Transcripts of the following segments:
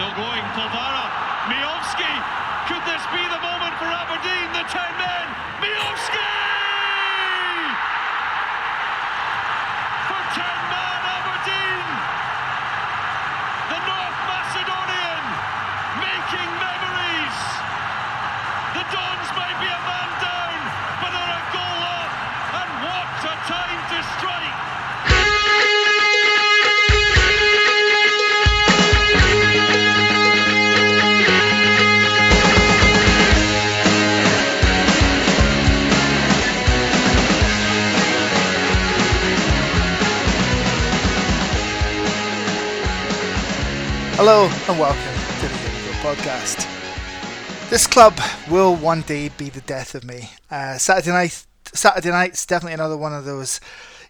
Still going, Polvara. Miovski. Could this be the moment for Aberdeen? The 10 men. Miovski! Hello and welcome to the Go podcast. This club will one day be the death of me. Uh, Saturday night, Saturday night's definitely another one of those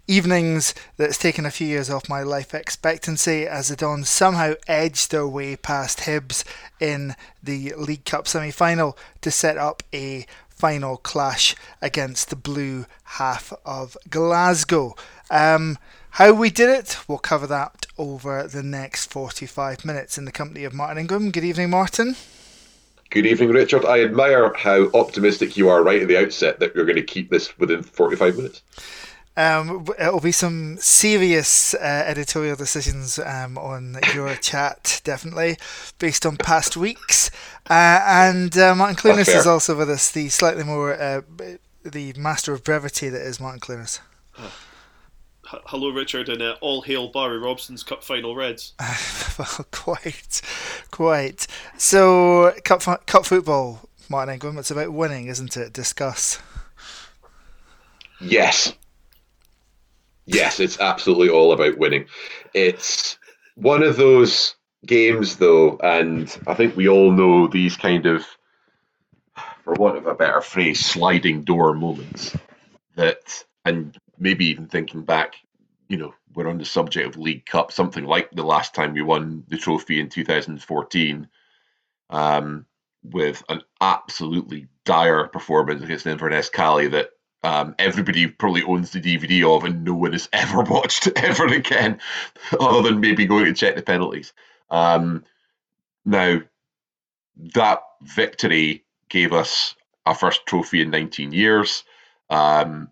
evenings that's taken a few years off my life expectancy as the Dons somehow edged their way past Hibs in the League Cup semi-final to set up a final clash against the blue half of Glasgow. Um, how we did it, we'll cover that over the next 45 minutes in the company of Martin Ingram. Good evening, Martin. Good evening, Richard. I admire how optimistic you are right at the outset that you're going to keep this within 45 minutes. Um, it'll be some serious uh, editorial decisions um, on your chat, definitely, based on past weeks. Uh, and uh, Martin Clunas is also with us, the slightly more, uh, the master of brevity that is Martin Clunas. Hello, Richard, and uh, all hail Barry Robson's Cup Final Reds. well, quite, quite. So, cup cup football, Martin Ingram. It's about winning, isn't it? Discuss. Yes. Yes, it's absolutely all about winning. It's one of those games, though, and I think we all know these kind of, for want of a better phrase, sliding door moments that, and maybe even thinking back, you know, we're on the subject of League Cup, something like the last time we won the trophy in 2014, um, with an absolutely dire performance against Inverness Cali that um, everybody probably owns the DVD of and no one has ever watched ever again, other than maybe going to check the penalties. Um, now, that victory gave us our first trophy in 19 years. Um,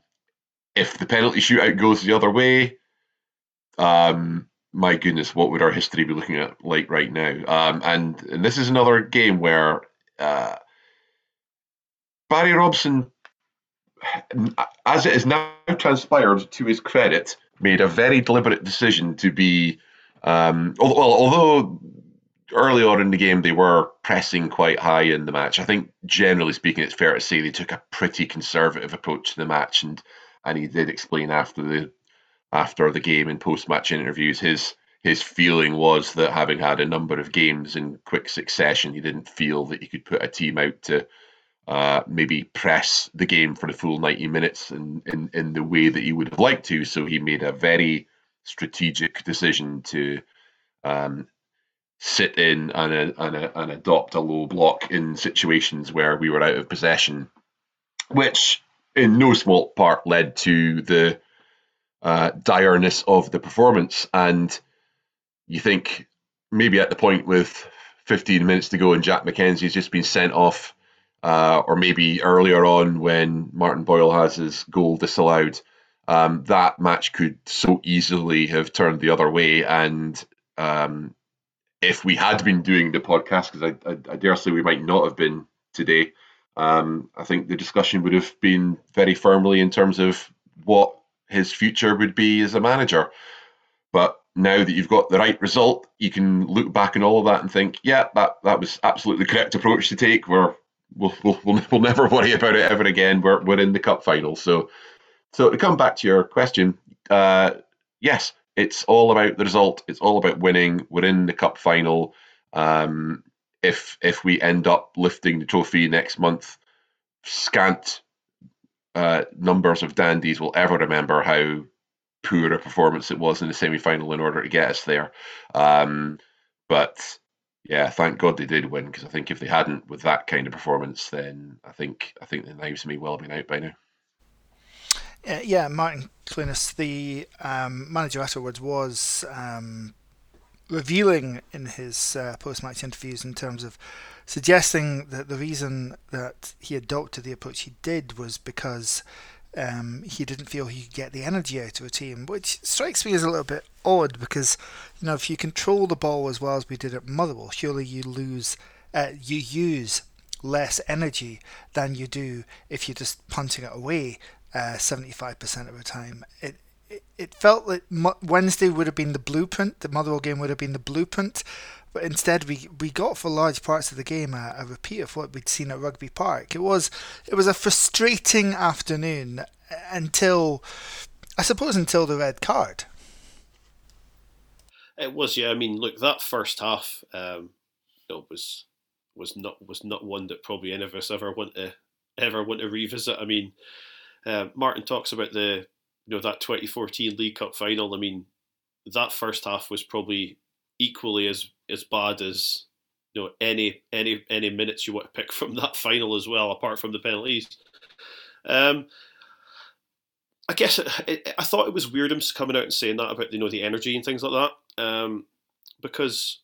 if the penalty shootout goes the other way, um, my goodness, what would our history be looking at like right now? Um, and, and this is another game where uh, Barry Robson, as it is now transpired to his credit, made a very deliberate decision to be. Um, well, although early on in the game they were pressing quite high in the match, I think generally speaking, it's fair to say they took a pretty conservative approach to the match and and he did explain after the after the game in post match interviews his his feeling was that having had a number of games in quick succession, he didn't feel that he could put a team out to uh, maybe press the game for the full 90 minutes in, in, in the way that he would have liked to. So he made a very strategic decision to um, sit in and, and, and adopt a low block in situations where we were out of possession, which in no small part led to the uh, direness of the performance. And you think maybe at the point with 15 minutes to go and Jack McKenzie's just been sent off, uh, or maybe earlier on when Martin Boyle has his goal disallowed, um, that match could so easily have turned the other way. And um, if we had been doing the podcast, because I, I, I, dare say we might not have been today, um, I think the discussion would have been very firmly in terms of what his future would be as a manager. But now that you've got the right result, you can look back on all of that and think, yeah, that, that was absolutely the correct approach to take. We're, we'll, we'll, we'll, we'll never worry about it ever again. We're, we're in the cup final. So, so to come back to your question, uh, yes, it's all about the result. It's all about winning. We're in the cup final. Um, if if we end up lifting the trophy next month, scant uh, numbers of dandies will ever remember how poor a performance it was in the semi final in order to get us there. Um, but yeah, thank God they did win because I think if they hadn't with that kind of performance, then I think I think the knives may well have been out by now. Uh, yeah, Martin Clunas, the um, manager afterwards was um, revealing in his uh, post-match interviews in terms of suggesting that the reason that he adopted the approach he did was because um, he didn't feel he could get the energy out of a team, which strikes me as a little bit odd because you know if you control the ball as well as we did at Motherwell, surely you lose, uh, you use less energy than you do if you're just punting it away uh, 75% of the time. It, it, felt like Wednesday would have been the blueprint, the Motherwell game would have been the blueprint, but instead we, we got for large parts of the game a, a repeat of what we'd seen at Rugby Park. It was it was a frustrating afternoon until I suppose until the red card. It was, yeah. I mean, look, that first half, um, you know, was was not was not one that probably any of us ever want to ever want to revisit. I mean, uh, Martin talks about the you know that 2014 League Cup final. I mean, that first half was probably equally as as bad as you know any any any minutes you want to pick from that final as well, apart from the penalties. Um, I guess it, it, I thought it was weird him coming out and saying that about you know the energy and things like that, um, because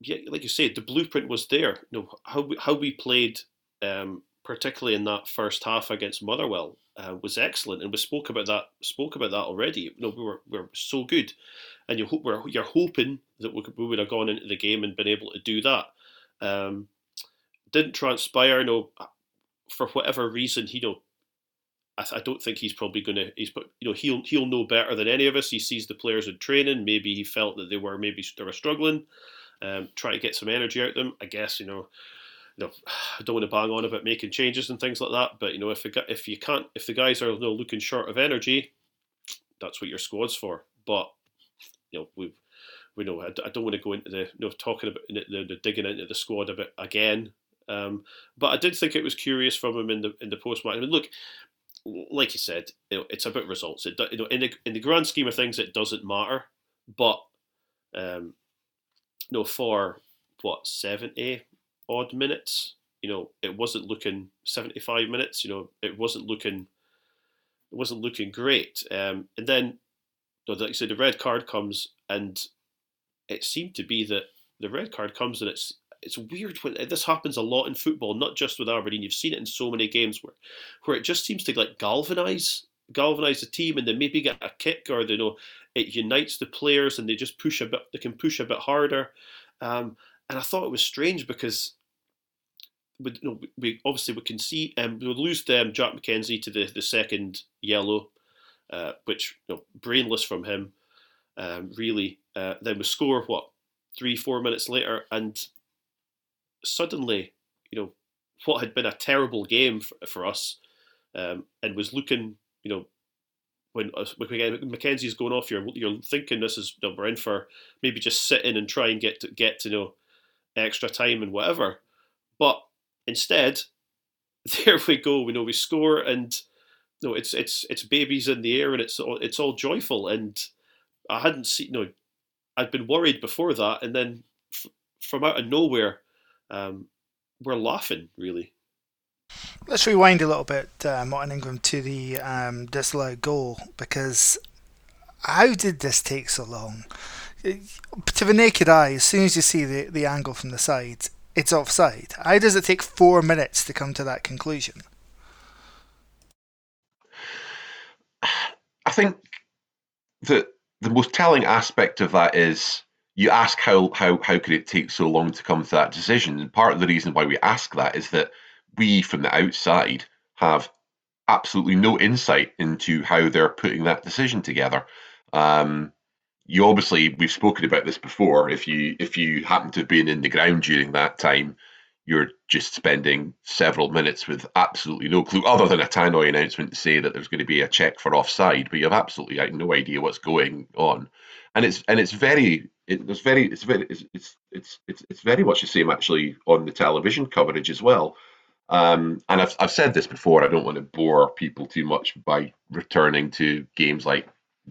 yeah, like you said, the blueprint was there. You know how we, how we played, um, particularly in that first half against Motherwell, uh, was excellent, and we spoke about that spoke about that already. You know, we were we were so good, and you hope we're you're hoping that we, could, we would have gone into the game and been able to do that. Um, didn't transpire. You know, for whatever reason, you know. I, I don't think he's probably going to. He's, you know, he'll he'll know better than any of us. He sees the players in training. Maybe he felt that they were maybe they were struggling. Um, try to get some energy out of them. I guess you know you know, I don't want to bang on about making changes and things like that, but you know, if if you can't, if the guys are you know, looking short of energy, that's what your squad's for. But you know, we we know I, I don't want to go into the you know talking about the, the, digging into the squad a bit again. Um, but I did think it was curious from him in the in the post match. I mean, look, like you said, you know, it's about results. It you know in the in the grand scheme of things, it doesn't matter. But um, you know, for what seventy odd minutes. You know, it wasn't looking 75 minutes. You know, it wasn't looking it wasn't looking great. Um, and then, like I said, the red card comes, and it seemed to be that the red card comes, and it's it's weird when this happens a lot in football, not just with Aberdeen. You've seen it in so many games where where it just seems to like galvanise galvanise the team, and they maybe get a kick, or they you know it unites the players, and they just push a bit. They can push a bit harder. Um, and I thought it was strange because we, you know, we obviously we can see um, we lose um, Jack McKenzie to the, the second yellow, uh, which you know, brainless from him, um, really. Uh, then we score what three four minutes later, and suddenly you know what had been a terrible game for, for us, um, and was looking you know when uh, McKenzie's going off, you're you're thinking this is you know, we're in for maybe just sit in and try and get to get to know extra time and whatever. But instead, there we go. We know we score, and you know, it's it's it's babies in the air, and it's all, it's all joyful. And I hadn't seen. You know, I'd been worried before that, and then f- from out of nowhere, um, we're laughing really. Let's rewind a little bit, uh, Martin Ingram, to the um, disallowed goal because how did this take so long? To the naked eye, as soon as you see the, the angle from the side, it's offside. How does it take four minutes to come to that conclusion? I think that the most telling aspect of that is you ask how, how how could it take so long to come to that decision? And part of the reason why we ask that is that we from the outside have absolutely no insight into how they're putting that decision together. Um, you obviously we've spoken about this before. If you if you happen to have been in the ground during that time, you're just spending several minutes with absolutely no clue, other than a tannoy announcement to say that there's going to be a check for offside, but you have absolutely no idea what's going on. And it's and it's very it, it's very it's very it's, it's it's it's it's very much the same actually on the television coverage as well. Um, and I've I've said this before. I don't want to bore people too much by returning to games like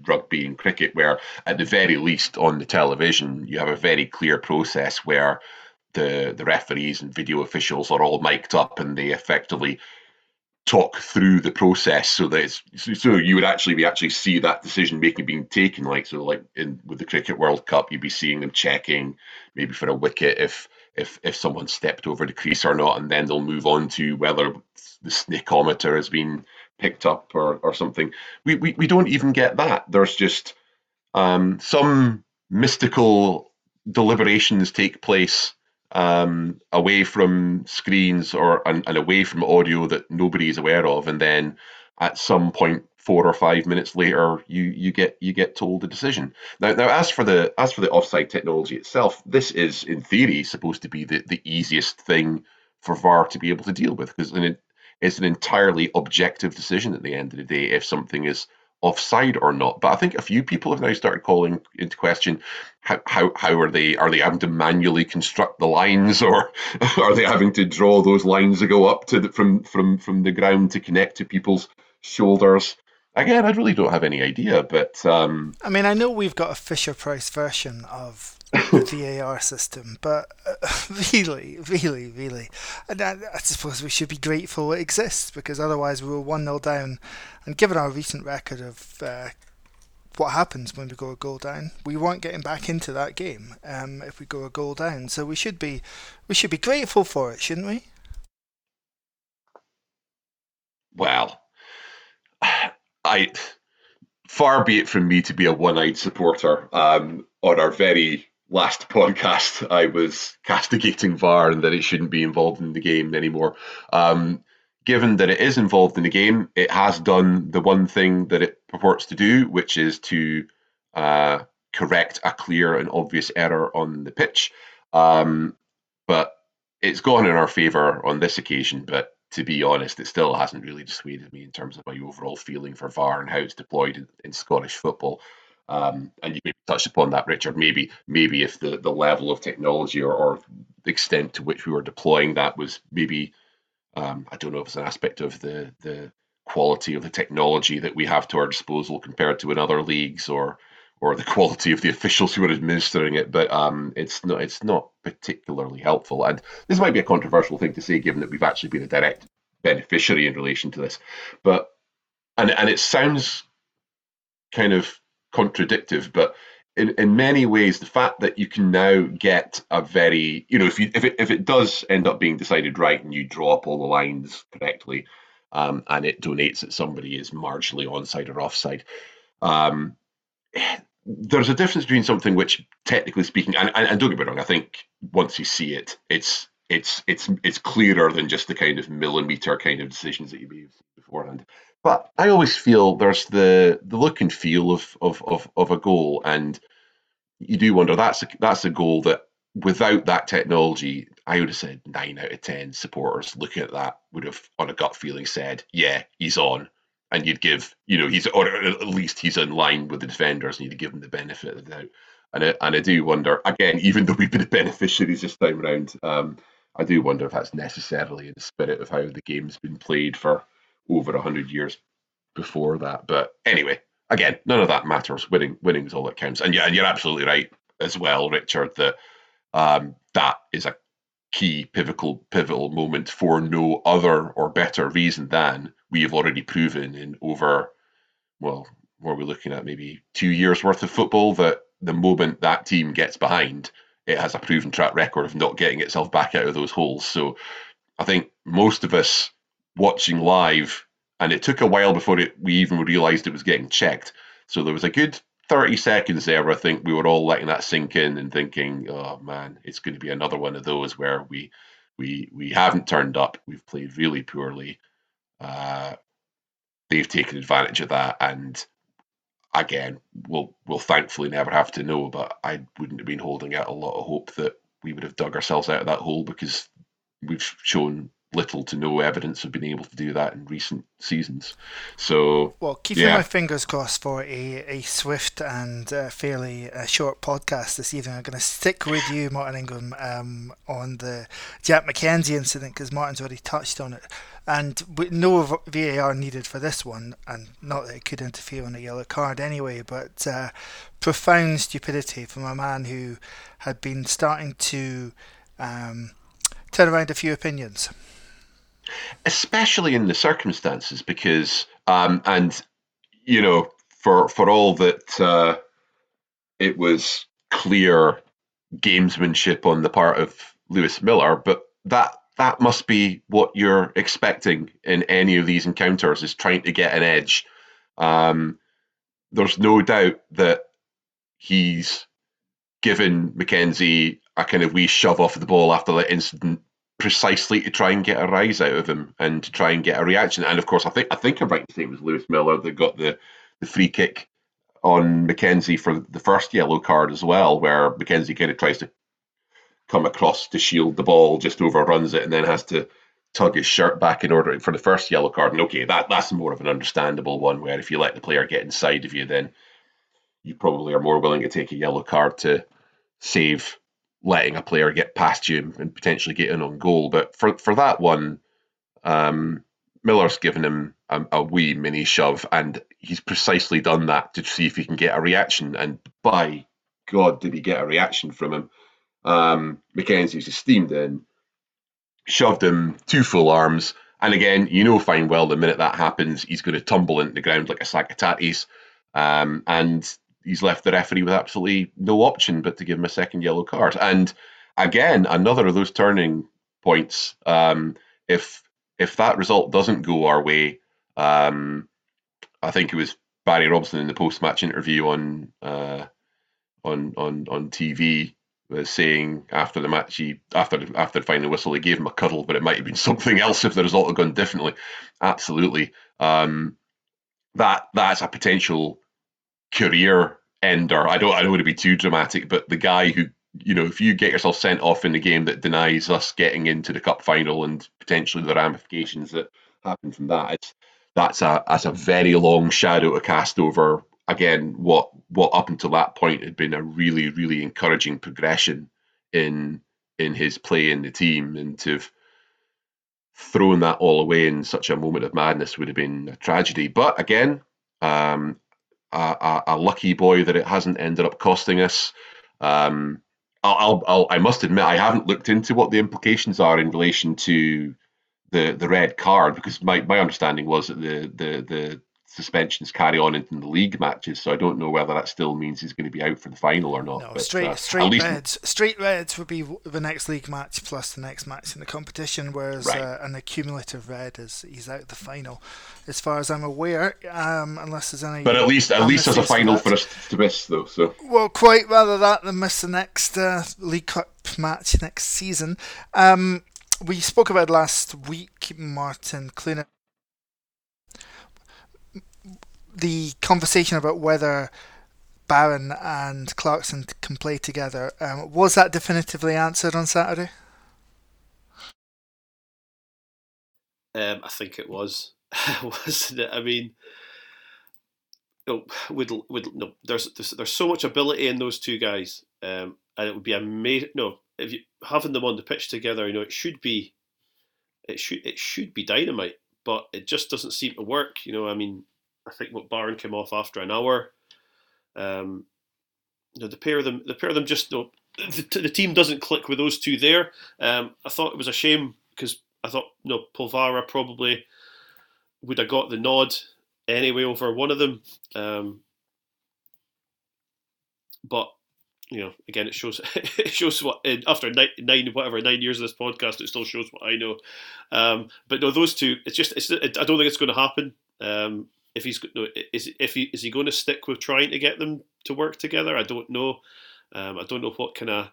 rugby and cricket, where at the very least on the television you have a very clear process where the the referees and video officials are all mic'd up and they effectively talk through the process so that it's so you would actually be actually see that decision making being taken like so like in with the cricket world cup you'd be seeing them checking maybe for a wicket if if if someone stepped over the crease or not and then they'll move on to whether the snickometer has been picked up or or something. We we, we don't even get that. There's just um, some mystical deliberations take place um, away from screens or and, and, away from audio that nobody is aware of, and then at some point, four or five minutes later, you you get you get told the decision. Now, now as for the as for the offside technology itself, this is in theory supposed to be the, the easiest thing for VAR to be able to deal with because it's an entirely objective decision at the end of the day if something is offside or not. But I think a few people have now started calling into question how how, how are they are they having to manually construct the lines or are they having to draw those lines that go up to the, from from from the ground to connect to people's shoulders? Again, I really don't have any idea, but um, I mean, I know we've got a Fisher Price version of the VAR system, but uh, really, really, really, I, I, suppose we should be grateful it exists because otherwise we were one 0 down, and given our recent record of uh, what happens when we go a goal down, we weren't getting back into that game um, if we go a goal down. So we should be we should be grateful for it, shouldn't we? Well, I far be it from me to be a one-eyed supporter. Um, on our very last podcast, I was castigating VAR and that it shouldn't be involved in the game anymore. Um, given that it is involved in the game, it has done the one thing that it purports to do, which is to uh, correct a clear and obvious error on the pitch. Um, but it's gone in our favour on this occasion. But to be honest, it still hasn't really dissuaded me in terms of my overall feeling for VAR and how it's deployed in, in Scottish football. Um, and you touched upon that, Richard. Maybe, maybe if the, the level of technology or, or the extent to which we were deploying that was maybe, um, I don't know if it's an aspect of the the quality of the technology that we have to our disposal compared to in other leagues, or or the quality of the officials who are administering it. But um, it's not it's not particularly helpful. And this might be a controversial thing to say, given that we've actually been a direct beneficiary in relation to this. But and and it sounds kind of contradictive, but in, in many ways, the fact that you can now get a very, you know, if you if it if it does end up being decided right and you draw up all the lines correctly, um, and it donates that somebody is marginally onside or offside, um, there's a difference between something which, technically speaking, and, and, and don't get me wrong, I think once you see it, it's it's it's it's clearer than just the kind of millimeter kind of decisions that you made beforehand. But I always feel there's the the look and feel of of of, of a goal, and you do wonder that's a, that's a goal that without that technology, I would have said nine out of ten supporters looking at that would have, on a gut feeling, said, "Yeah, he's on," and you'd give, you know, he's or at least he's in line with the defenders, and you'd give him the benefit of the doubt. And I, and I do wonder again, even though we've been the beneficiaries this time around, um, I do wonder if that's necessarily in the spirit of how the game's been played for over hundred years before that. But anyway, again, none of that matters. Winning, winning is all that counts. And yeah, you're absolutely right as well, Richard. That um, that is a key pivotal pivotal moment for no other or better reason than we have already proven in over well, what are we looking at? Maybe two years worth of football that the moment that team gets behind, it has a proven track record of not getting itself back out of those holes. So I think most of us watching live, and it took a while before it, we even realised it was getting checked. So there was a good 30 seconds there I think we were all letting that sink in and thinking, oh man, it's going to be another one of those where we we we haven't turned up. We've played really poorly. Uh, they've taken advantage of that, and again, we'll we'll thankfully never have to know. But I wouldn't have been holding out a lot of hope that we would have dug ourselves out of that hole because we've shown little to no evidence of being able to do that in recent seasons. So, well, keeping yeah. my fingers crossed for a, a swift and uh, fairly uh, short podcast this evening. I'm going to stick with you, Martin Ingram, um, on the Jack McKenzie incident because Martin's already touched on it. And no VAR needed for this one, and not that it could interfere on a yellow card anyway, but uh, profound stupidity from a man who had been starting to um, turn around a few opinions. Especially in the circumstances, because um, and you know, for for all that uh, it was clear gamesmanship on the part of Lewis Miller, but that that must be what you're expecting in any of these encounters is trying to get an edge. Um, there's no doubt that he's given McKenzie a kind of wee shove off the ball after that incident precisely to try and get a rise out of him and to try and get a reaction. And of course, I think I think I'm right to say it was Lewis Miller that got the, the free kick on McKenzie for the first yellow card as well, where McKenzie kind of tries to come across to shield the ball, just overruns it, and then has to tug his shirt back in order for the first yellow card. And okay, that that's more of an understandable one where if you let the player get inside of you, then you probably are more willing to take a yellow card to save letting a player get past you and potentially get in on goal. But for for that one, um, Miller's given him a, a, wee mini shove, and he's precisely done that to see if he can get a reaction. And by God, did he get a reaction from him? Um, McKenzie's just steamed in, shoved him two full arms. And again, you know fine well the minute that happens, he's going to tumble into the ground like a sack of tatties. Um, and he's left the referee with absolutely no option but to give him a second yellow card. And again, another of those turning points. Um, if if that result doesn't go our way, um, I think it was Barry Robson in the post match interview on uh, on on on TV was saying after the match, he after after the final whistle, he gave him a cuddle, but it might have been something else if the result had gone differently. Absolutely, um, that that's a potential career ender. I don't I don't want to be too dramatic, but the guy who you know, if you get yourself sent off in the game that denies us getting into the cup final and potentially the ramifications that happen from that, it's that's a that's a very long shadow to cast over again, what what up until that point had been a really really encouraging progression in in his play in the team, and to have thrown that all away in such a moment of madness would have been a tragedy. But again, um, a, a, lucky boy that it hasn't ended up costing us. Um, I'll, I'll, I must admit, I haven't looked into what the implications are in relation to the the red card because my, my understanding was that the the the suspensions carry on into the league matches. So I don't know whether that still means he's going to be out for the final or not. No, but, straight uh, straight least... reds. Straight reds would be the next league match plus the next match in the competition, whereas right. uh, an accumulative red is he's out the final, as far as I'm aware. Um, unless there's any. But at least at least there's a final for us to miss, though. So. Well, quite rather that than miss the next uh, League Cup match next season. Um, we spoke about last week, Martin Clunas the conversation about whether Barron and Clarkson can play together um, was that definitively answered on Saturday? Um, I think it was, wasn't it? I mean, you know, with, with, no, there's, there's there's so much ability in those two guys, um, and it would be amazing. No, if you having them on the pitch together, you know, it should be, it should it should be dynamite, but it just doesn't seem to work. You know, I mean, I think what Barron came off after an hour. Um, the pair of them, the pair of them just you know, the, the team doesn't click with those two there. Um, I thought it was a shame because I thought you know Polvara probably would have got the nod anyway over one of them. Um, but you know, again, it shows it shows what after nine, nine whatever nine years of this podcast, it still shows what I know. Um, but no, those two, it's just it's, I don't think it's going to happen. Um, if he's is if he is he going to stick with trying to get them to work together? I don't know. Um, I don't know what kind of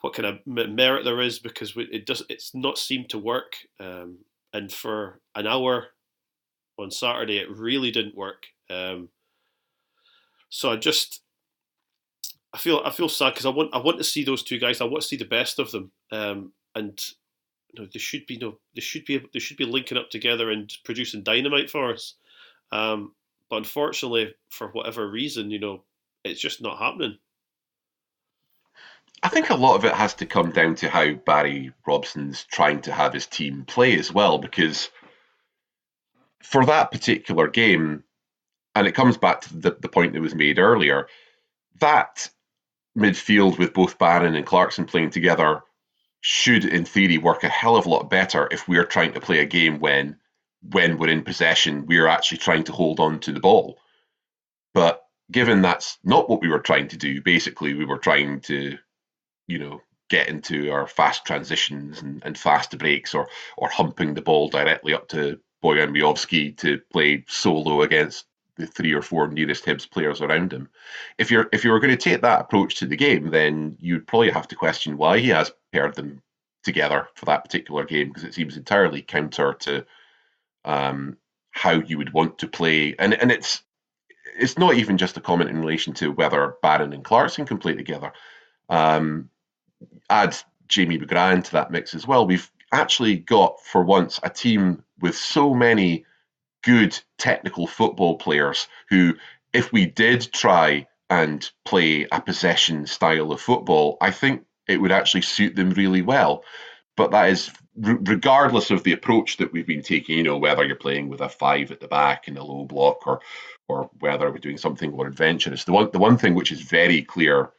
what kind of merit there is because it does it's not seemed to work. Um, and for an hour on Saturday, it really didn't work. Um, so I just I feel I feel sad because I want I want to see those two guys. I want to see the best of them. Um, and you know, they should be know, they should be they should be linking up together and producing dynamite for us. Um, but unfortunately, for whatever reason, you know, it's just not happening. I think a lot of it has to come down to how Barry Robson's trying to have his team play as well, because for that particular game, and it comes back to the, the point that was made earlier, that midfield with both Barron and Clarkson playing together should, in theory, work a hell of a lot better if we're trying to play a game when, when we're in possession, we're actually trying to hold on to the ball. But given that's not what we were trying to do, basically, we were trying to, you know, get into our fast transitions and, and fast breaks or or humping the ball directly up to Boyan Miovski to play solo against the three or four nearest Hibs players around him. If you're if you were going to take that approach to the game, then you'd probably have to question why he has paired them together for that particular game because it seems entirely counter to um, how you would want to play. And and it's it's not even just a comment in relation to whether Barron and Clarkson can play together. Um, add Jamie McGrath to that mix as well. We've actually got for once a team with so many good technical football players who, if we did try and play a possession style of football, I think it would actually suit them really well. But that is regardless of the approach that we've been taking, you know, whether you're playing with a five at the back in a low block or or whether we're doing something more adventurous. The one the one thing which is very clear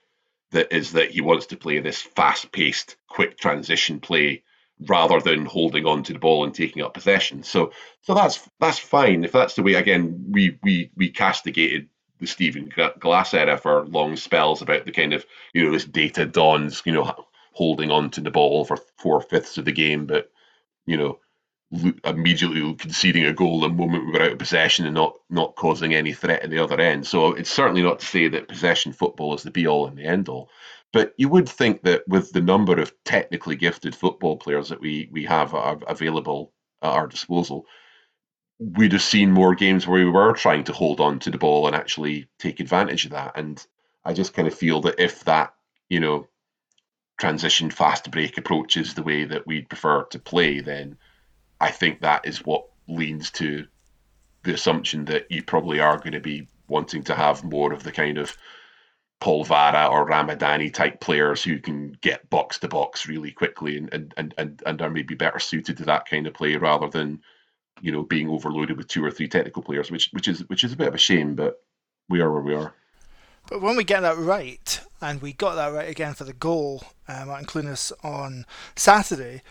that is that he wants to play this fast-paced, quick transition play rather than holding on to the ball and taking up possession. So so that's that's fine if that's the way. Again, we we we castigated the Stephen Glass era for long spells about the kind of you know this data dons you know holding on to the ball for four fifths of the game, but you know immediately conceding a goal the moment we were out of possession and not not causing any threat at the other end. So it's certainly not to say that possession football is the be all and the end all. But you would think that with the number of technically gifted football players that we we have available at our disposal, we'd have seen more games where we were trying to hold on to the ball and actually take advantage of that. And I just kind of feel that if that, you know, transition fast break approaches the way that we'd prefer to play, then I think that is what leans to the assumption that you probably are going to be wanting to have more of the kind of Polvara or Ramadani type players who can get box to box really quickly and, and, and, and are maybe better suited to that kind of play rather than you know being overloaded with two or three technical players, which which is which is a bit of a shame, but we are where we are. But when we get that right, and we got that right again for the goal, um, Martin Clunas on Saturday,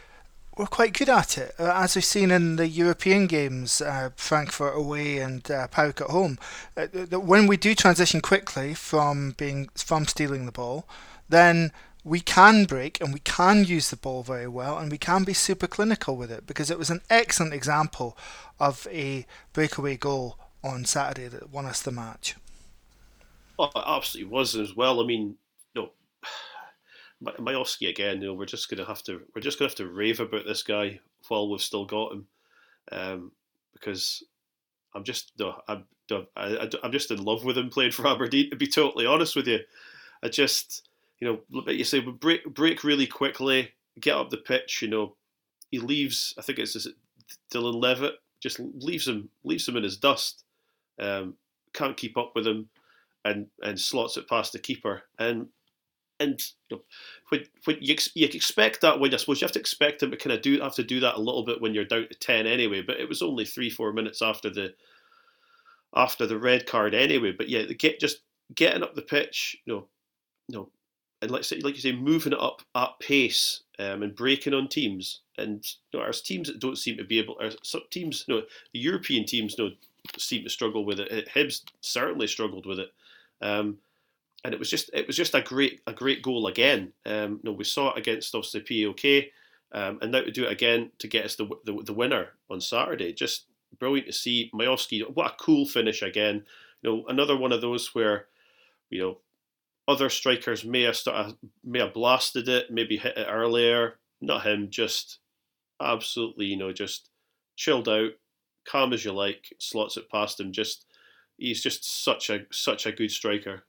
we're quite good at it, uh, as we've seen in the European games, uh, Frankfurt away and uh, PAOK at home. Uh, when we do transition quickly from being from stealing the ball, then we can break and we can use the ball very well and we can be super clinical with it because it was an excellent example of a breakaway goal on Saturday that won us the match. Well, it absolutely was as well. I mean, Miovski again. You know, we're just gonna have to we're just gonna have to rave about this guy while we've still got him, um, because I'm just no, I'm I, am just in love with him playing for Aberdeen. To be totally honest with you, I just you know, you say, break break really quickly, get up the pitch. You know, he leaves. I think it's Dylan Levitt just leaves him leaves him in his dust. Um, can't keep up with him, and and slots it past the keeper. And and you know, when, when you, you expect that when I suppose you have to expect him to kind of do have to do that a little bit when you're down to ten anyway. But it was only three four minutes after the after the red card anyway. But yeah, get just getting up the pitch, you know, you know, and like like you say, moving it up at pace um, and breaking on teams. And you know, teams that don't seem to be able. Or some teams, you know, the European teams, you know, seem to struggle with it. Hibs certainly struggled with it. Um, and it was just it was just a great a great goal again. Um, you know, we saw it against obviously PAOK, um, and now to do it again to get us the, the, the winner on Saturday. Just brilliant to see Miovski. What a cool finish again. You know, another one of those where, you know, other strikers may have started, may have blasted it, maybe hit it earlier. Not him, just absolutely, you know, just chilled out, calm as you like, slots it past him. Just he's just such a such a good striker.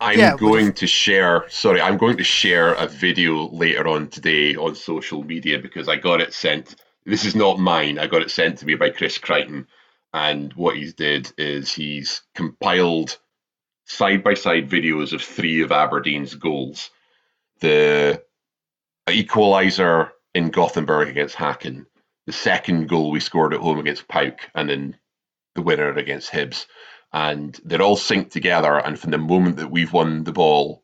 I'm yeah, going to share. Sorry, I'm going to share a video later on today on social media because I got it sent. This is not mine. I got it sent to me by Chris Crichton, and what he's did is he's compiled side by side videos of three of Aberdeen's goals. The equaliser in Gothenburg against Häcken, the second goal we scored at home against PAOK, and then the winner against Hibs and they're all synced together. And from the moment that we've won the ball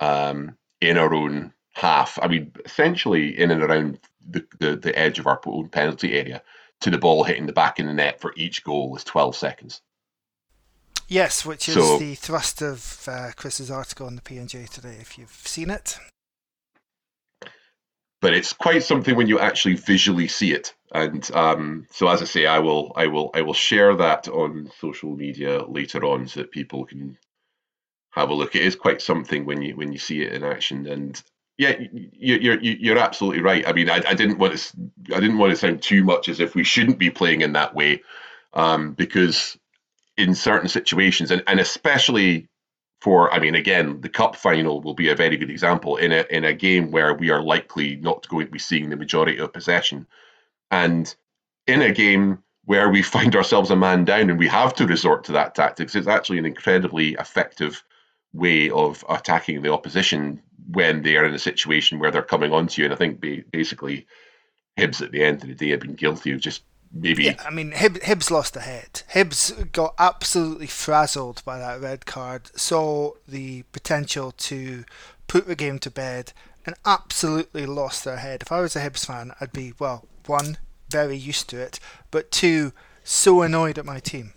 um, in our own half. I mean, essentially in and around the, the, the edge of our own penalty area to the ball hitting the back of the net for each goal is 12 seconds. Yes, which is So- the thrust of uh, Chris's article on the PNJ today, if you've seen it. But it's quite something when you actually visually see it. And um, so, as I say, I will, I will, I will share that on social media later on so that people can have a look. It is quite something when you when you see it in action. And yeah, you, you're you- you're absolutely right. I mean, I, I didn't want to I didn't want to sound too much as if we shouldn't be playing in that way, um, because in certain situations, and, and especially for I mean, again, the cup final will be a very good example in a in a game where we are likely not going to be seeing the majority of possession, and in a game where we find ourselves a man down and we have to resort to that tactics, it's actually an incredibly effective way of attacking the opposition when they are in a situation where they're coming onto you. And I think basically Hibs at the end of the day have been guilty of just maybe Yeah, I mean, Hib- Hibs lost the head. Hibs got absolutely frazzled by that red card, saw the potential to put the game to bed, and absolutely lost their head. If I was a Hibs fan, I'd be, well, one, very used to it, but two, so annoyed at my team.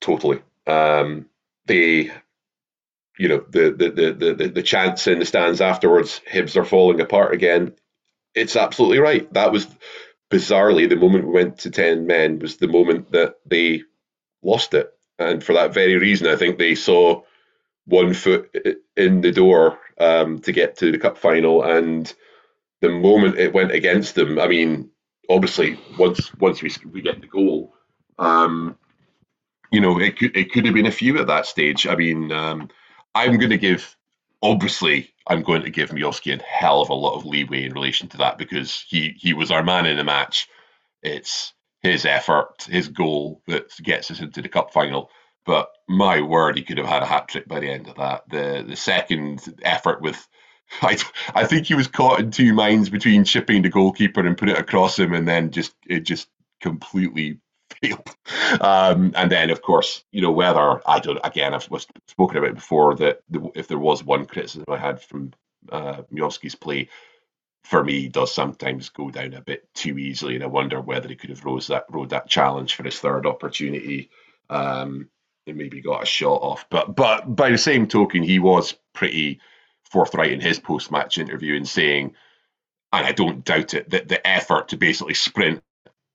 Totally. Um, they, you know, the the, the the the the chants in the stands afterwards, Hibs are falling apart again. It's absolutely right. That was bizarrely the moment we went to ten men was the moment that they lost it, and for that very reason, I think they saw one foot in the door um, to get to the cup final, and the moment it went against them, I mean, obviously once once we we get the goal. Um, you know, it could it could have been a few at that stage. I mean, um, I'm going to give, obviously, I'm going to give Miovski a hell of a lot of leeway in relation to that because he he was our man in the match. It's his effort, his goal that gets us into the cup final. But my word, he could have had a hat trick by the end of that. The the second effort with. I, I think he was caught in two minds between chipping the goalkeeper and put it across him, and then just it just completely failed. Um, and then, of course, you know whether I don't. Again, I've was- spoken about before that the, if there was one criticism I had from uh, play, for me, does sometimes go down a bit too easily, and I wonder whether he could have rose that rode that challenge for his third opportunity. Um, and maybe got a shot off, but but by the same token, he was pretty forthright in his post match interview and saying, and I don't doubt it, that the effort to basically sprint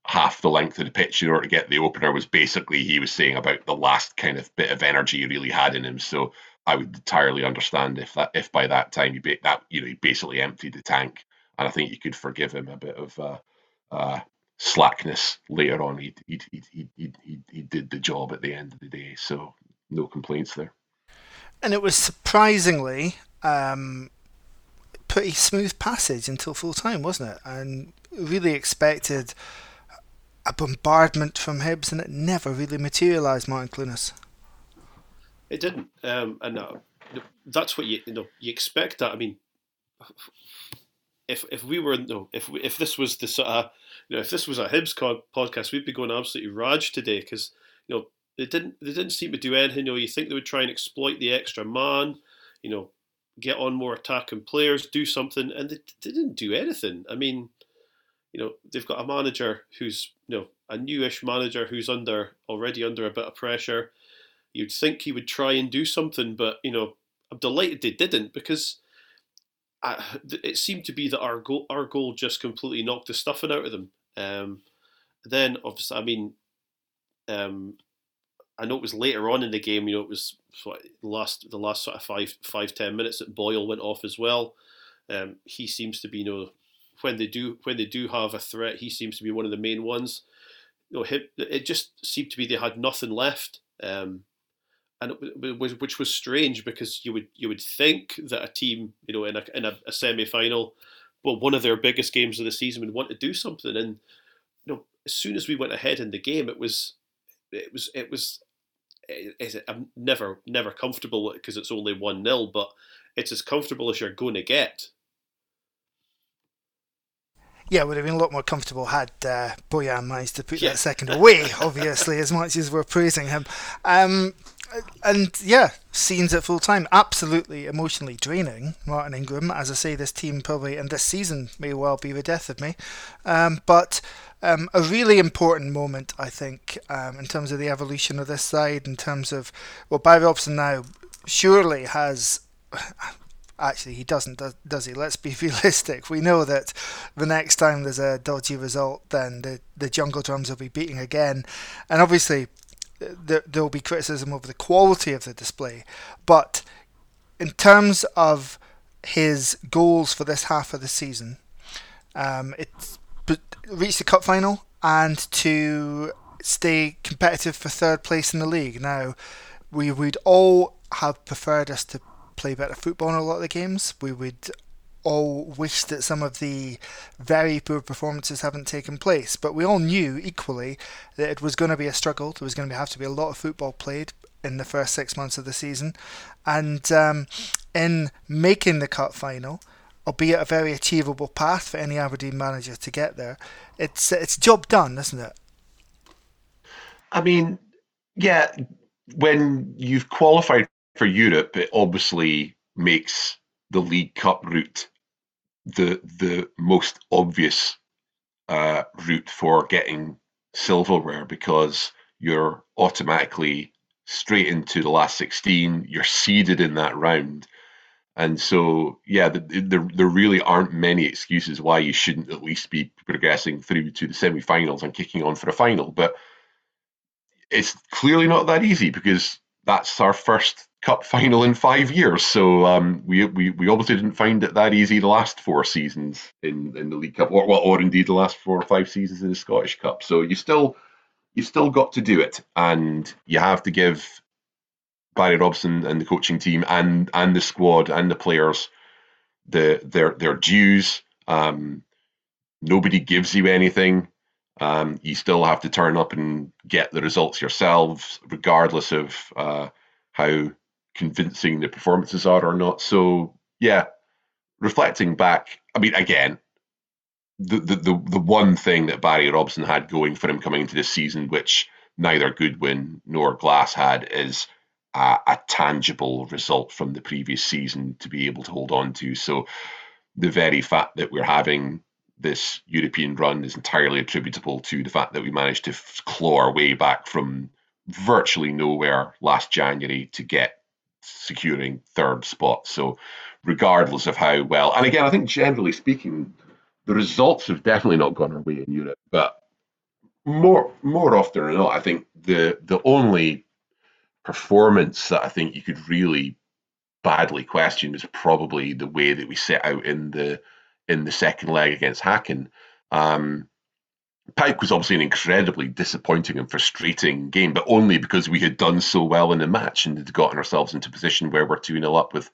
half the length of the pitch in order to get the opener was basically he was saying about the last kind of bit of energy he really had in him. So I would entirely understand if that if by that time ba- that you know he basically emptied the tank, and I think you could forgive him a bit of uh, uh, slackness later on. He, he he he he he did the job at the end of the day, so no complaints there. And it was surprisingly um, pretty smooth passage until full time, wasn't it? And really expected a bombardment from Hibs, and it never really materialised, Martin Clunas. It didn't, um, and uh, that's what you you know you expect that. I mean, if if we were no, if if this was the sort of you know if this was a Hibs podcast, we'd be going absolutely raj today because you know they didn't they didn't seem to do anything. You know, you think they would try and exploit the extra man, you know, get on more attacking players, do something, and they, they didn't do anything. I mean, you know, they've got a manager who's you know a newish manager who's under already under a bit of pressure. You'd think he would try and do something, but you know, I'm delighted they didn't because I, it seemed to be that our goal, our goal just completely knocked the stuffing out of them. Um, then, obviously, I mean, um, I know it was later on in the game. You know, it was last the last sort of five five ten minutes that Boyle went off as well. Um, he seems to be, you know, when they do when they do have a threat, he seems to be one of the main ones. You know, it, just seemed to be they had nothing left. Um, and it was which was strange because you would you would think that a team you know in a in a, a semi final, well one of their biggest games of the season would want to do something and you know as soon as we went ahead in the game it was it was it was it, I'm never never comfortable because it's only one 0 but it's as comfortable as you're going to get. Yeah, would have been a lot more comfortable had uh, Boyan managed to put Yeah. that second away, obviously, as much as we're praising him. Um, and yeah, scenes at full time, absolutely emotionally draining. Martin Ingram, as I say, this team probably and this season may well be the death of me, um, but um, a really important moment, I think, um, in terms of the evolution of this side, in terms of well, Barry Robson now surely has. Actually, he doesn't, does he? Let's be realistic. We know that the next time there's a dodgy result, then the, the jungle drums will be beating again. And obviously, there, will be criticism over the quality of the display. But in terms of his goals for this half of the season, um, it's reach the cup final and to stay competitive for third place in the league. Now, we would all have preferred us to play better football in a lot of the games. We would all wish that some of the very poor performances haven't taken place, but we all knew equally that it was going to be a struggle. There was going to have to be a lot of football played in the first six months of the season, and um, in making the cup final, albeit a very achievable path for any Aberdeen manager to get there, it's it's job done, isn't it? I mean, yeah, when you've qualified for Europe, it obviously makes the League Cup route the the most obvious uh, route for getting silverware because you're automatically straight into the last 16. You're seeded in that round. And so, yeah, the, the, there really aren't many excuses why you shouldn't at least be progressing through to the semi-finals and kicking on for a final. But it's clearly not that easy because that's our first cup final in five years. So um, we, we we obviously didn't find it that easy the last four seasons in, in the League Cup, or well, or indeed the last four or five seasons in the Scottish Cup. So you still you still got to do it, and you have to give Barry Robson and the coaching team and and the squad and the players the their their dues. Um, nobody gives you anything. Um, you still have to turn up and get the results yourselves, regardless of uh, how convincing the performances are or not. So yeah, reflecting back, I mean, again, the the the, the one thing that Barry Robson had going for him coming into this season, which neither Goodwin nor Glass had, is a, a tangible result from the previous season to be able to hold on to. So the very fact that we're having this European run is entirely attributable to the fact that we managed to claw our way back from virtually nowhere last January to get securing third spot. So, regardless of how well, and again, I think generally speaking, the results have definitely not gone our way in Europe, but more more often than not, I think the the only performance that I think you could really badly question is probably the way that we set out in the in the second leg against Häcken. Um, PAOK was obviously an incredibly disappointing and frustrating game, but only because we had done so well in the match and had gotten ourselves into a position where we're 2 0 up with,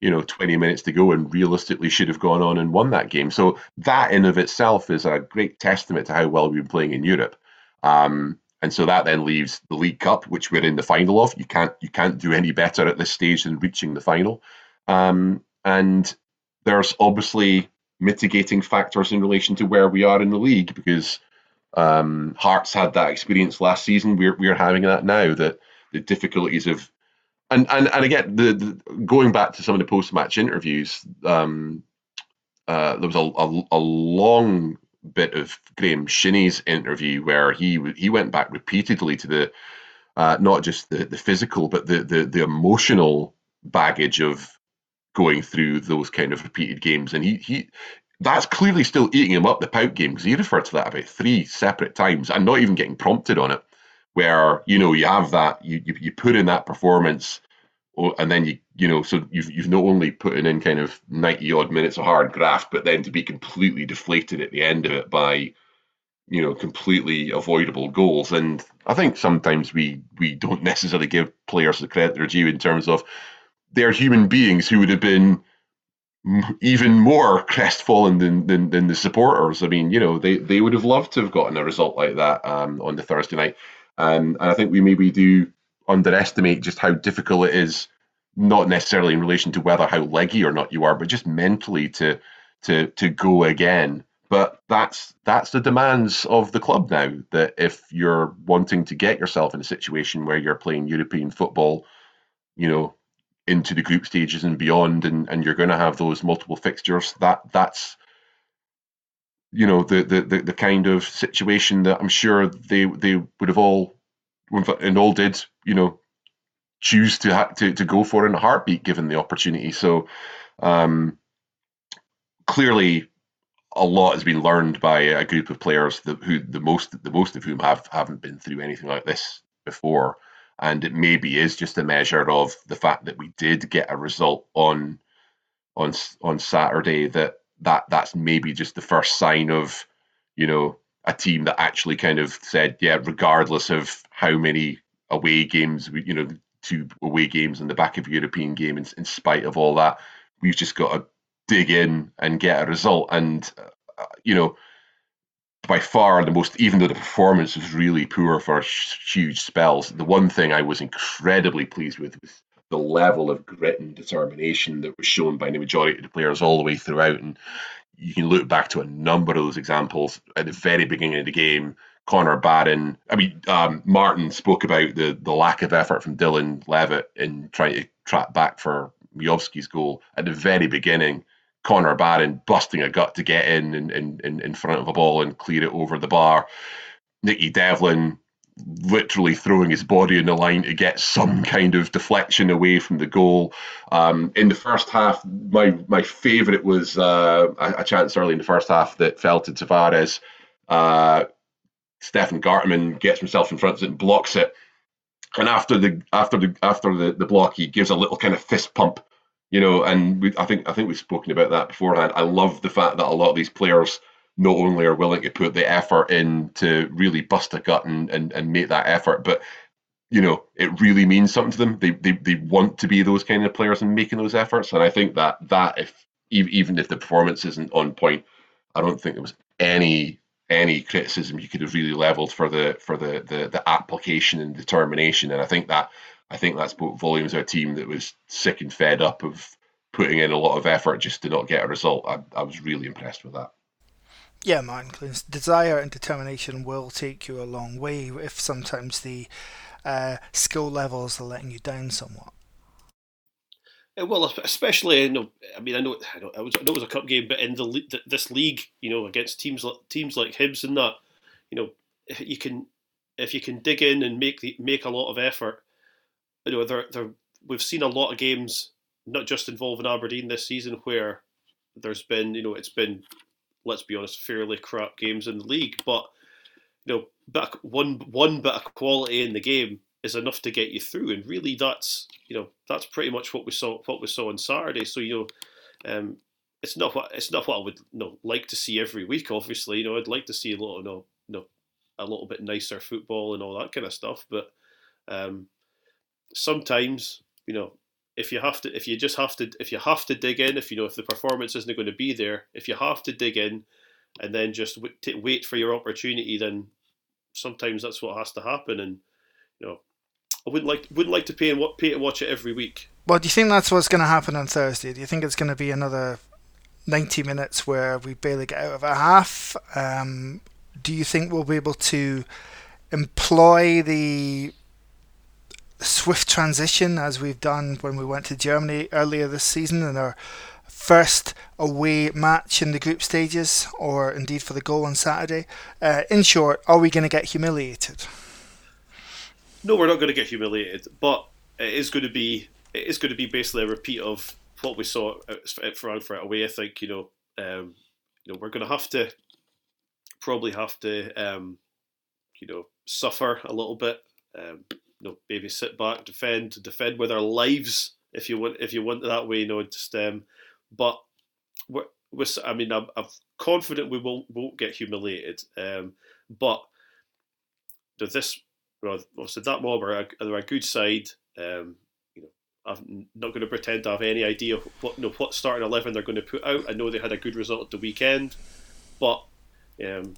you know, 20 minutes to go and realistically should have gone on and won that game. So that in of itself is a great testament to how well we've been playing in Europe. Um, and so that then leaves the League Cup, which we're in the final of. You can't you can't do any better at this stage than reaching the final. Um, and there's obviously mitigating factors in relation to where we are in the league because um, Hearts had that experience last season. We're we're having that now. That the difficulties of and and and again the, the going back to some of the post match interviews. Um, uh, there was a, a, a long bit of Graeme Shinnie's interview where he he went back repeatedly to the uh, not just the, the physical but the, the the emotional baggage of going through those kind of repeated games, and he he that's clearly still eating him up the PAOK game because he referred to that about three separate times and not even getting prompted on it. Where you know you have that you you, you put in that performance, and then you you know so you've you've not only put in kind of ninety odd minutes of hard graft, but then to be completely deflated at the end of it by you know completely avoidable goals and i think sometimes we we don't necessarily give players the credit they're due in terms of they're human beings who would have been even more crestfallen than, than, than the supporters. I mean, you know, they, they would have loved to have gotten a result like that um, on the Thursday night. Um, and I think we maybe do underestimate just how difficult it is, not necessarily in relation to whether how leggy or not you are, but just mentally to to to go again but that's that's the demands of the club now. That if you're wanting to get yourself in a situation where you're playing European football, you know, into the group stages and beyond, and, and you're going to have those multiple fixtures, that that's you know the, the the the kind of situation that I'm sure they they would have all and all did you know choose to to to go for in a heartbeat given the opportunity. So um, clearly a lot has been learned by a group of players that, who the most the most of whom have haven't been through anything like this before, and it maybe is just a measure of the fact that we did get a result on on on Saturday that that that's maybe just the first sign of you know a team that actually kind of said yeah regardless of how many away games we you know two away games in the back of European game in, in spite of all that we've just got to dig in and get a result. And uh, you know, by far the most, even though the performance was really poor for huge spells, the one thing I was incredibly pleased with was the level of grit and determination that was shown by the majority of the players all the way throughout. And you can look back to a number of those examples at the very beginning of the game. Connor Barron, I mean, um, Martin spoke about the the lack of effort from Dylan Levitt in trying to track back for Miovski's goal at the very beginning. Connor Barron busting a gut to get in and in, in, in front of a ball and clear it over the bar. Nicky Devlin literally throwing his body in the line to get some kind of deflection away from the goal. Um, in the first half, my my favourite was uh, a, a, chance early in the first half that fell to Tavares. Uh, Stefan Gartenmann gets himself in front of it and blocks it. And after the after the after the, the block, he gives a little kind of fist pump you know, and we, I think I think we've spoken about that beforehand. I love the fact that a lot of these players not only are willing to put the effort in to really bust a gut and, and, and make that effort, but you know, it really means something to them. They, they they want to be those kind of players and making those efforts. And I think that that if even if the performance isn't on point, I don't think there was any any criticism you could have really leveled for the for the the, the application and determination. And I think that I think that spoke volumes of a team that was sick and fed up of putting in a lot of effort just to not get a result. I, I was really impressed with that. Yeah, Martin desire and determination will take you a long way if sometimes the uh, skill levels are letting you down somewhat. Uh, well, especially you know, I mean, I know, I know, I, was, I know it was a cup game, but in the this league, you know, against teams like teams like Hibs and that, you know, if you can if you can dig in and make the make a lot of effort, you know, there, there, we've seen a lot of games, not just involving Aberdeen this season, where there's been, you know, it's been, let's be honest, fairly crap games in the league, but you know, back one one bit of quality in the game is enough to get you through, and really, that's you know, that's pretty much what we saw what we saw on Saturday. So you know, um, it's not what it's not what I would you know, like to see every week. Obviously, you know, I'd like to see a you know, you know, a little bit nicer football and all that kind of stuff, but um, sometimes you know if you have to if you just have to if you have to dig in if you know if the performance isn't going to be there if you have to dig in and then just wait for your opportunity then sometimes that's what has to happen and you know I wouldn't like wouldn't like to pay and pay to watch it every week. Well, do you think that's what's going to happen on Thursday? Do you think it's going to be another ninety minutes where we barely get out of a half? Um, do you think we'll be able to employ the swift transition as we've done when we went to Germany earlier this season in our first away match in the group stages, or indeed for the goal on Saturday. Uh, in short, are we going to get humiliated? No, we're not going to get humiliated, but it is going to be it is going to be basically a repeat of what we saw at Frankfurt away. I think you know, um, you know, we're going to have to probably have to um, you know suffer a little bit. Um, you know, maybe sit back, defend, defend with our lives if you want, if you want that way, you know, just um, but we're I mean, I'm, I'm confident we won't won't get humiliated, um, but does this, well, obviously that mob are a, are a good side, um, you know, I'm not going to pretend to have any idea what you know, what starting eleven they're going to put out. I know they had a good result at the weekend, but um,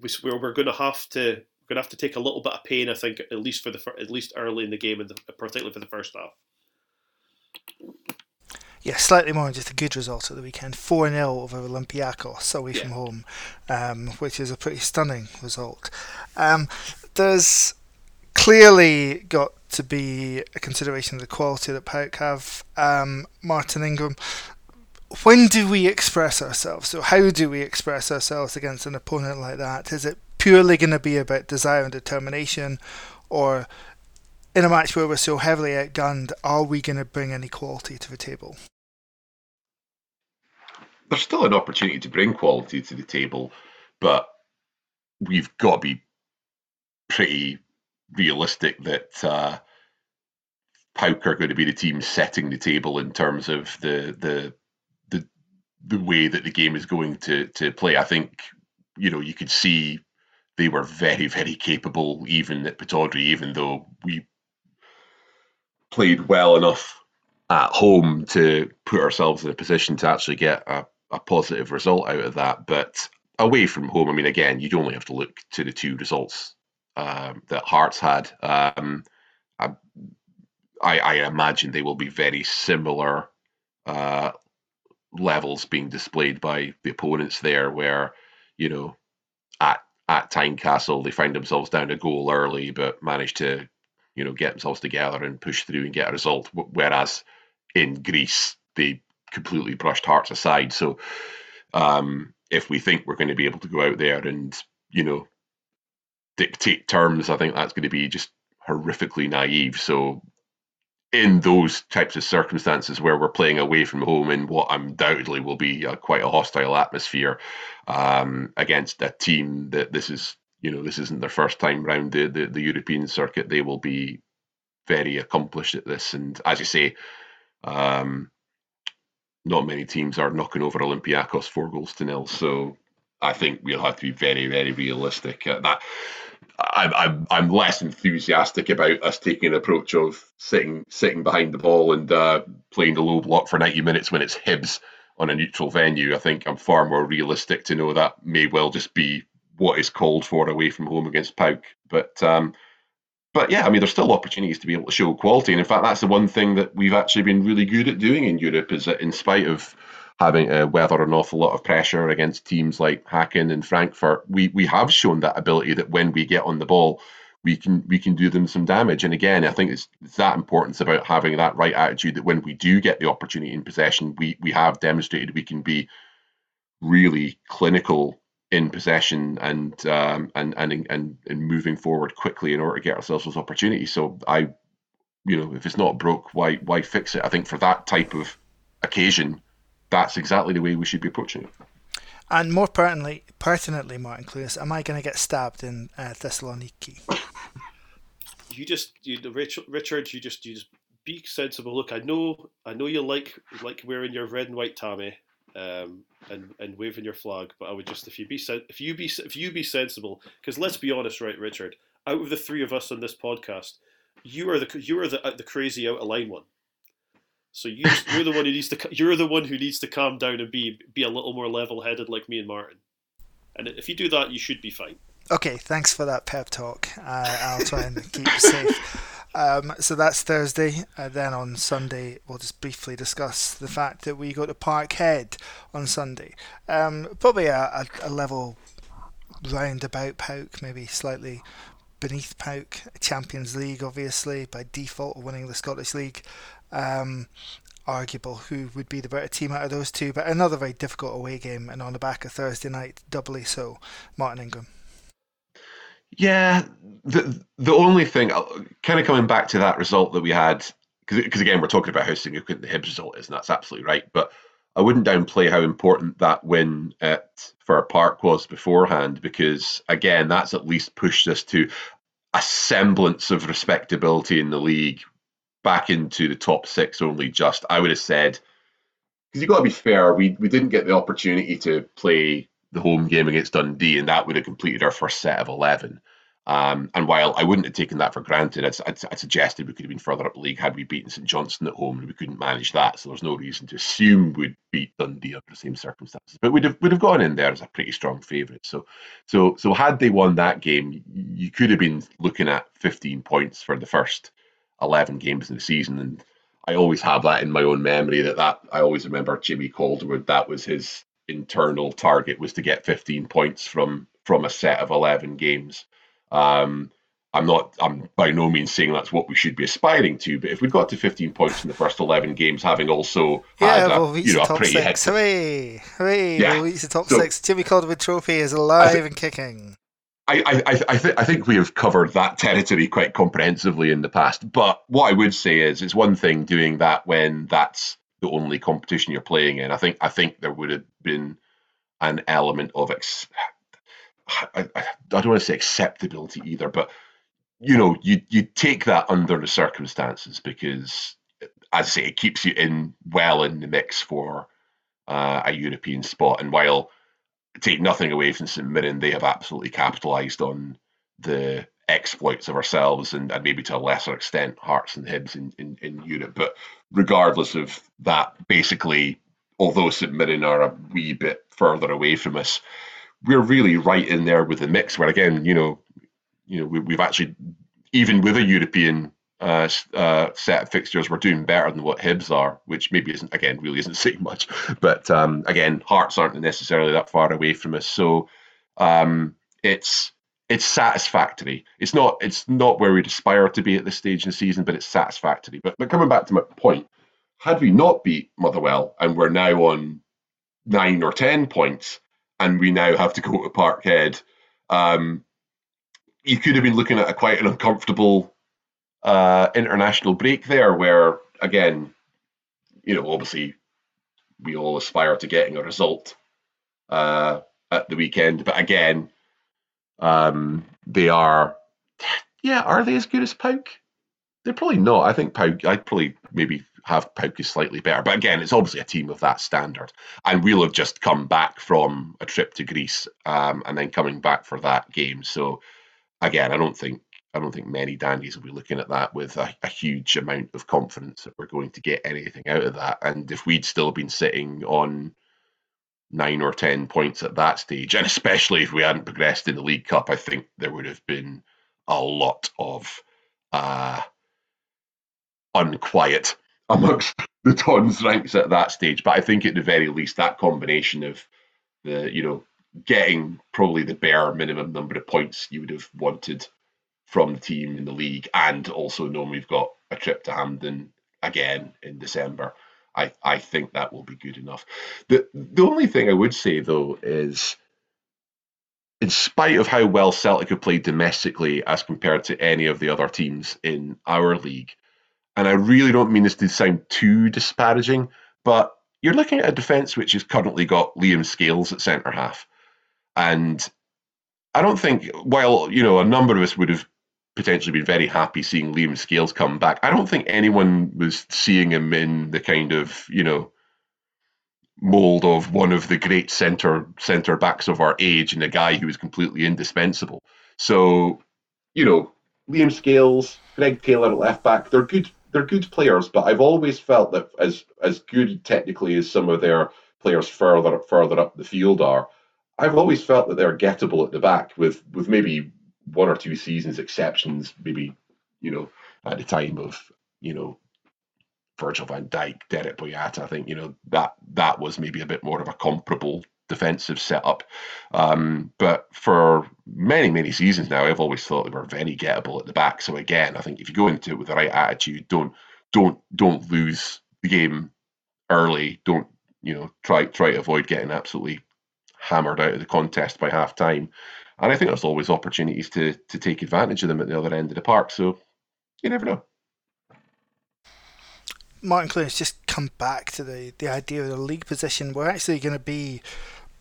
we, we're, we're going to have to going to have to take a little bit of pain, I think, at least for the at least early in the game, and particularly for the first half. yeah, slightly more than just a good result at the weekend. 4 0 over Olympiacos away yeah. from home, um, which is a pretty stunning result. Um, there's clearly got to be a consideration of the quality that PAOK have. Um, Martin Ingram, when do we express ourselves? So, how do we express ourselves against an opponent like that? Is it purely going to be about desire and determination, or in a match where we're so heavily outgunned, are we going to bring any quality to the table? There's still an opportunity to bring quality to the table, but we've got to be pretty realistic that uh, PAOK are going to be the team setting the table in terms of the the the the way that the game is going to to play. I think you know you could see they were very very capable even at Pittodrie, even though we played well enough at home to put ourselves in a position to actually get a, a positive result out of that. But away from home, I mean, again, you'd only have to look to the two results um, that Hearts had. Um, I, I, imagine they will be very similar uh, levels being displayed by the opponents there, where you know at at Tynecastle they find themselves down a goal early, but manage to you know get themselves together and push through and get a result. Whereas in Greece they completely brushed Hearts aside. So um, if we think we're going to be able to go out there and you know dictate terms, I think that's going to be just horrifically naive. So, in those types of circumstances where we're playing away from home in what undoubtedly will be a, quite a hostile atmosphere um, against a team that this is, you know, this isn't their first time round the, the, the European circuit, they will be very accomplished at this. And as you say, um, not many teams are knocking over Olympiacos four goals to nil. So I think we'll have to be very, very realistic. at that I'm, I'm I'm less enthusiastic about us taking an approach of sitting sitting behind the ball and uh, playing the low block for 90 minutes when it's Hibs on a neutral venue. I think I'm far more realistic to know that may well just be what is called for away from home against PAOK. But um, but yeah, I mean, there's still opportunities to be able to show quality, and in fact, that's the one thing that we've actually been really good at doing in Europe is that in spite of having to weather an awful lot of pressure against teams like Häcken and Frankfurt, we we have shown that ability that when we get on the ball, we can we can do them some damage. And again, I think it's, it's that importance about having that right attitude that when we do get the opportunity in possession, we we have demonstrated we can be really clinical in possession and um, and and and and moving forward quickly in order to get ourselves those opportunities. So I, you know, if it's not broke, why why fix it? I think for that type of occasion, that's exactly the way we should be approaching it. And more pertinently, pertinently, Martin Clunas, am I going to get stabbed in uh, Thessaloniki? You just, you, Richard, Richard, you just, you just be sensible. Look, I know, I know you like like wearing your red and white tammy, um, and and waving your flag, but I would just, if you be, if you be, if you be sensible, because let's be honest, right, Richard, out of the three of us on this podcast, you are the you are the uh, the crazy out of line one. So you, you're the one who needs to you're the one who needs to calm down and be be a little more level headed like me and Martin. And if you do that, you should be fine. Okay, thanks for that pep talk. Uh, I'll try and keep you safe. Um, so that's Thursday. Uh, then on Sunday, we'll just briefly discuss the fact that we go to Parkhead on Sunday. Um, probably a, a, a level round about PAOK, maybe slightly beneath PAOK. Champions League, obviously, by default, winning the Scottish League um, arguable who would be the better team out of those two. But another very difficult away game, and on the back of Thursday night, doubly so. Martin Ingram. Yeah, the the only thing, uh, kind of coming back to that result that we had, because again we're talking about how significant the Hibs result is, and that's absolutely right. But I wouldn't downplay how important that win at Fir Park was beforehand, because again, that's at least pushed us to a semblance of respectability in the league back into the top six only just. I would have said, because you've got to be fair, we, we didn't get the opportunity to play the home game against Dundee, and that would have completed our first set of 11. Um, and while I wouldn't have taken that for granted, I'd, I'd, I'd, suggested we could have been further up the league had we beaten St Johnstone at home, and we couldn't manage that. So there's no reason to assume we'd beat Dundee under the same circumstances. But we'd have would have gone in there as a pretty strong favourite. So so so had they won that game, you could have been looking at 15 points for the first 11 games in the season. And I always have that in my own memory that that I always remember Jimmy Calderwood. That was his internal target was to get 15 points from from a set of 11 games. Um, I'm not. I'm by no means saying that's what we should be aspiring to. But if we got to 15 points in the first 11 games, having also yeah, had we'll a, reach you know, top six. Hooray! Hooray! Yeah. We'll reach the top So- six. Jimmy Calderwood Trophy is alive and kicking. I, I, I, th- I think we have covered that territory quite comprehensively in the past. But what I would say is, it's one thing doing that when that's the only competition you're playing in. I think I think there would have been an element of ex- I, I, I don't want to say acceptability either, but you know, you you take that under the circumstances because, as I say, it keeps you in well in the mix for uh, a European spot. And while take nothing away from St Mirren, they have absolutely capitalised on the exploits of ourselves and, and maybe to a lesser extent Hearts and Hibs in, in, in Europe. But regardless of that, basically, although St Mirren are a wee bit further away from us, we're really right in there with the mix. Where again, you know, you know, we, we've actually even with a European uh, uh, set of fixtures, we're doing better than what Hibs are, which maybe isn't again really isn't saying much. But um, again, Hearts aren't necessarily that far away from us, so um, it's it's satisfactory. It's not it's not where we'd aspire to be at this stage in the season, but it's satisfactory. But but coming back to my point, had we not beat Motherwell and we're now on nine or ten points, and we now have to go to Parkhead, um, you could have been looking at a quite an uncomfortable uh, international break there, where again, you know, obviously we all aspire to getting a result uh, at the weekend, but again, um, they are, yeah, are they as good as PAOK? They're probably not. I think PAOK. I'd probably maybe have PAOK is slightly better, but again, it's obviously a team of that standard, and we'll have just come back from a trip to Greece, um, and then coming back for that game. So again, I don't think I don't think many dandies will be looking at that with a, a huge amount of confidence that we're going to get anything out of that. And if we'd still been sitting on nine or ten points at that stage, and especially if we hadn't progressed in the League Cup, I think there would have been a lot of uh, unquiet amongst the Dons ranks at that stage. But I think at the very least, that combination of the you know getting probably the bare minimum number of points you would have wanted from the team in the league, and also knowing we've got a trip to Hampden again in December. I, I think that will be good enough. The the only thing I would say though is in spite of how well Celtic have played domestically as compared to any of the other teams in our league, and I really don't mean this to sound too disparaging, but you're looking at a defence which has currently got Liam Scales at centre half. And I don't think, while you know a number of us would have potentially been very happy seeing Liam Scales come back, I don't think anyone was seeing him in the kind of you know mold of one of the great centre centre backs of our age and a guy who was completely indispensable. So, you know, Liam Scales, Greg Taylor left back, they're good they're good players, but I've always felt that as as good technically as some of their players further further up the field are, I've always felt that they're gettable at the back with with maybe one or two seasons exceptions, maybe, you know, at the time of, you know, Virgil van Dijk, Dedryck Boyata. I think, you know, that that was maybe a bit more of a comparable defensive setup. Um, but for many, many seasons now, I've always thought they were very gettable at the back. So again, I think if you go into it with the right attitude, don't don't don't lose the game early. Don't you know try try to avoid getting absolutely hammered out of the contest by half time. And I think there's always opportunities to to take advantage of them at the other end of the park. So you never know. Martin Clunas just come back to the, the idea of the league position. We're actually going to be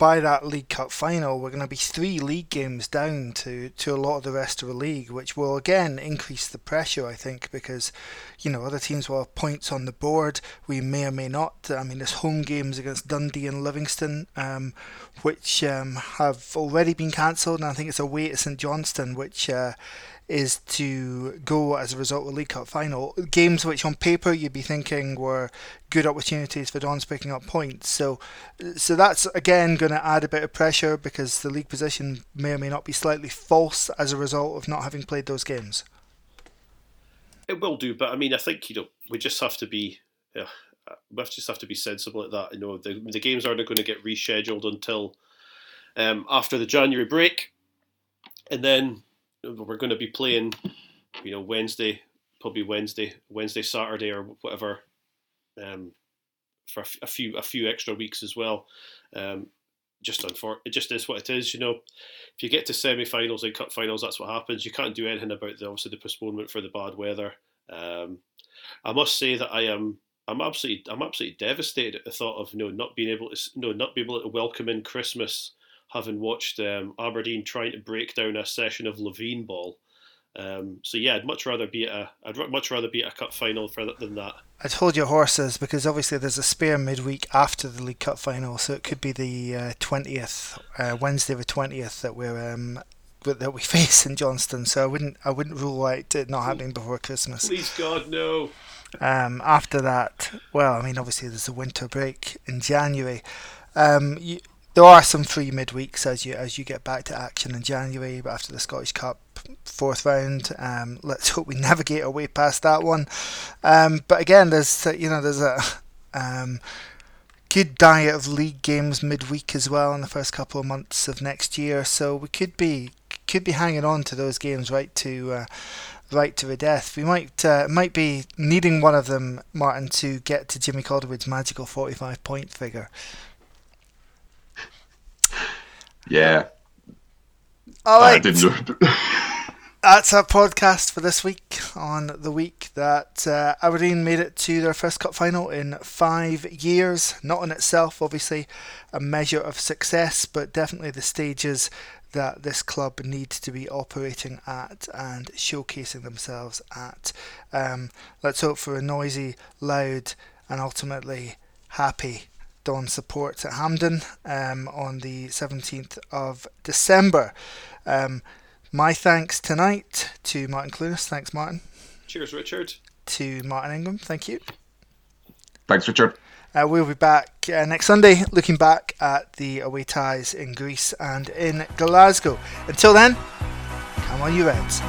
by that League Cup final, we're going to be three league games down to, to a lot of the rest of the league, which will again increase the pressure, I think, because you know other teams will have points on the board. We may or may not. I mean, there's home games against Dundee and Livingston, um, which um, have already been cancelled, and I think it's away to St Johnstone, which. Uh, is to go as a result of the League Cup final. Games which on paper you'd be thinking were good opportunities for Dons picking up points. So so that's again going to add a bit of pressure because the league position may or may not be slightly false as a result of not having played those games. It will do, but I mean, I think you know we just have to be. We just have to be sensible at that. You know, the the games aren't going to get rescheduled until um, after the January break, and then we're going to be playing. You know, Wednesday, probably Wednesday, Wednesday, Saturday, or whatever, um, for a few a few extra weeks as well. Um, just unfor- it just is what it is. You know, if you get to semi-finals and cup finals, that's what happens. You can't do anything about the obviously the postponement for the bad weather. Um, I must say that I am I'm absolutely I'm absolutely devastated at the thought of you know not being able to you know not being able to welcome in Christmas, having watched um, Aberdeen trying to break down a session of Livi ball. Um, so yeah, I'd much rather be at a I'd much rather be at a cup final for, than that. I'd hold your horses because obviously there's a spare midweek after the League Cup final, so it could be the uh, twentieth, uh, Wednesday the twentieth that we're um, that we face in Johnstone. So I wouldn't I wouldn't rule out it not happening before Christmas. Please God no. Um, after that, well, I mean, obviously there's a winter break in January. Um, you, there are some free midweeks as you as you get back to action in January after the Scottish Cup fourth round. Um, let's hope we navigate our way past that one. Um, but again, there's you know there's a um, good diet of league games midweek as well in the first couple of months of next year. So we could be could be hanging on to those games right to. Uh, right to the death. We might uh, might be needing one of them, Martin, to get to Jimmy Calderwood's magical forty-five point figure. Yeah. All right. I didn't know. That's our podcast for this week. On the week that uh, Aberdeen made it to their first cup final in five years. Not in itself, obviously, a measure of success, but definitely the stages that this club needs to be operating at and showcasing themselves at. Um, let's hope for a noisy, loud, and ultimately happy Don support at Hampden um, on the 17th of December. Um, my thanks tonight to Martin Clunas. Thanks, Martin. Cheers, Richard. To Martin Ingram. Thank you. Thanks, Richard. Uh, we'll be back uh, next Sunday looking back at the away ties in Greece and in Glasgow. Until then, come on, you Reds.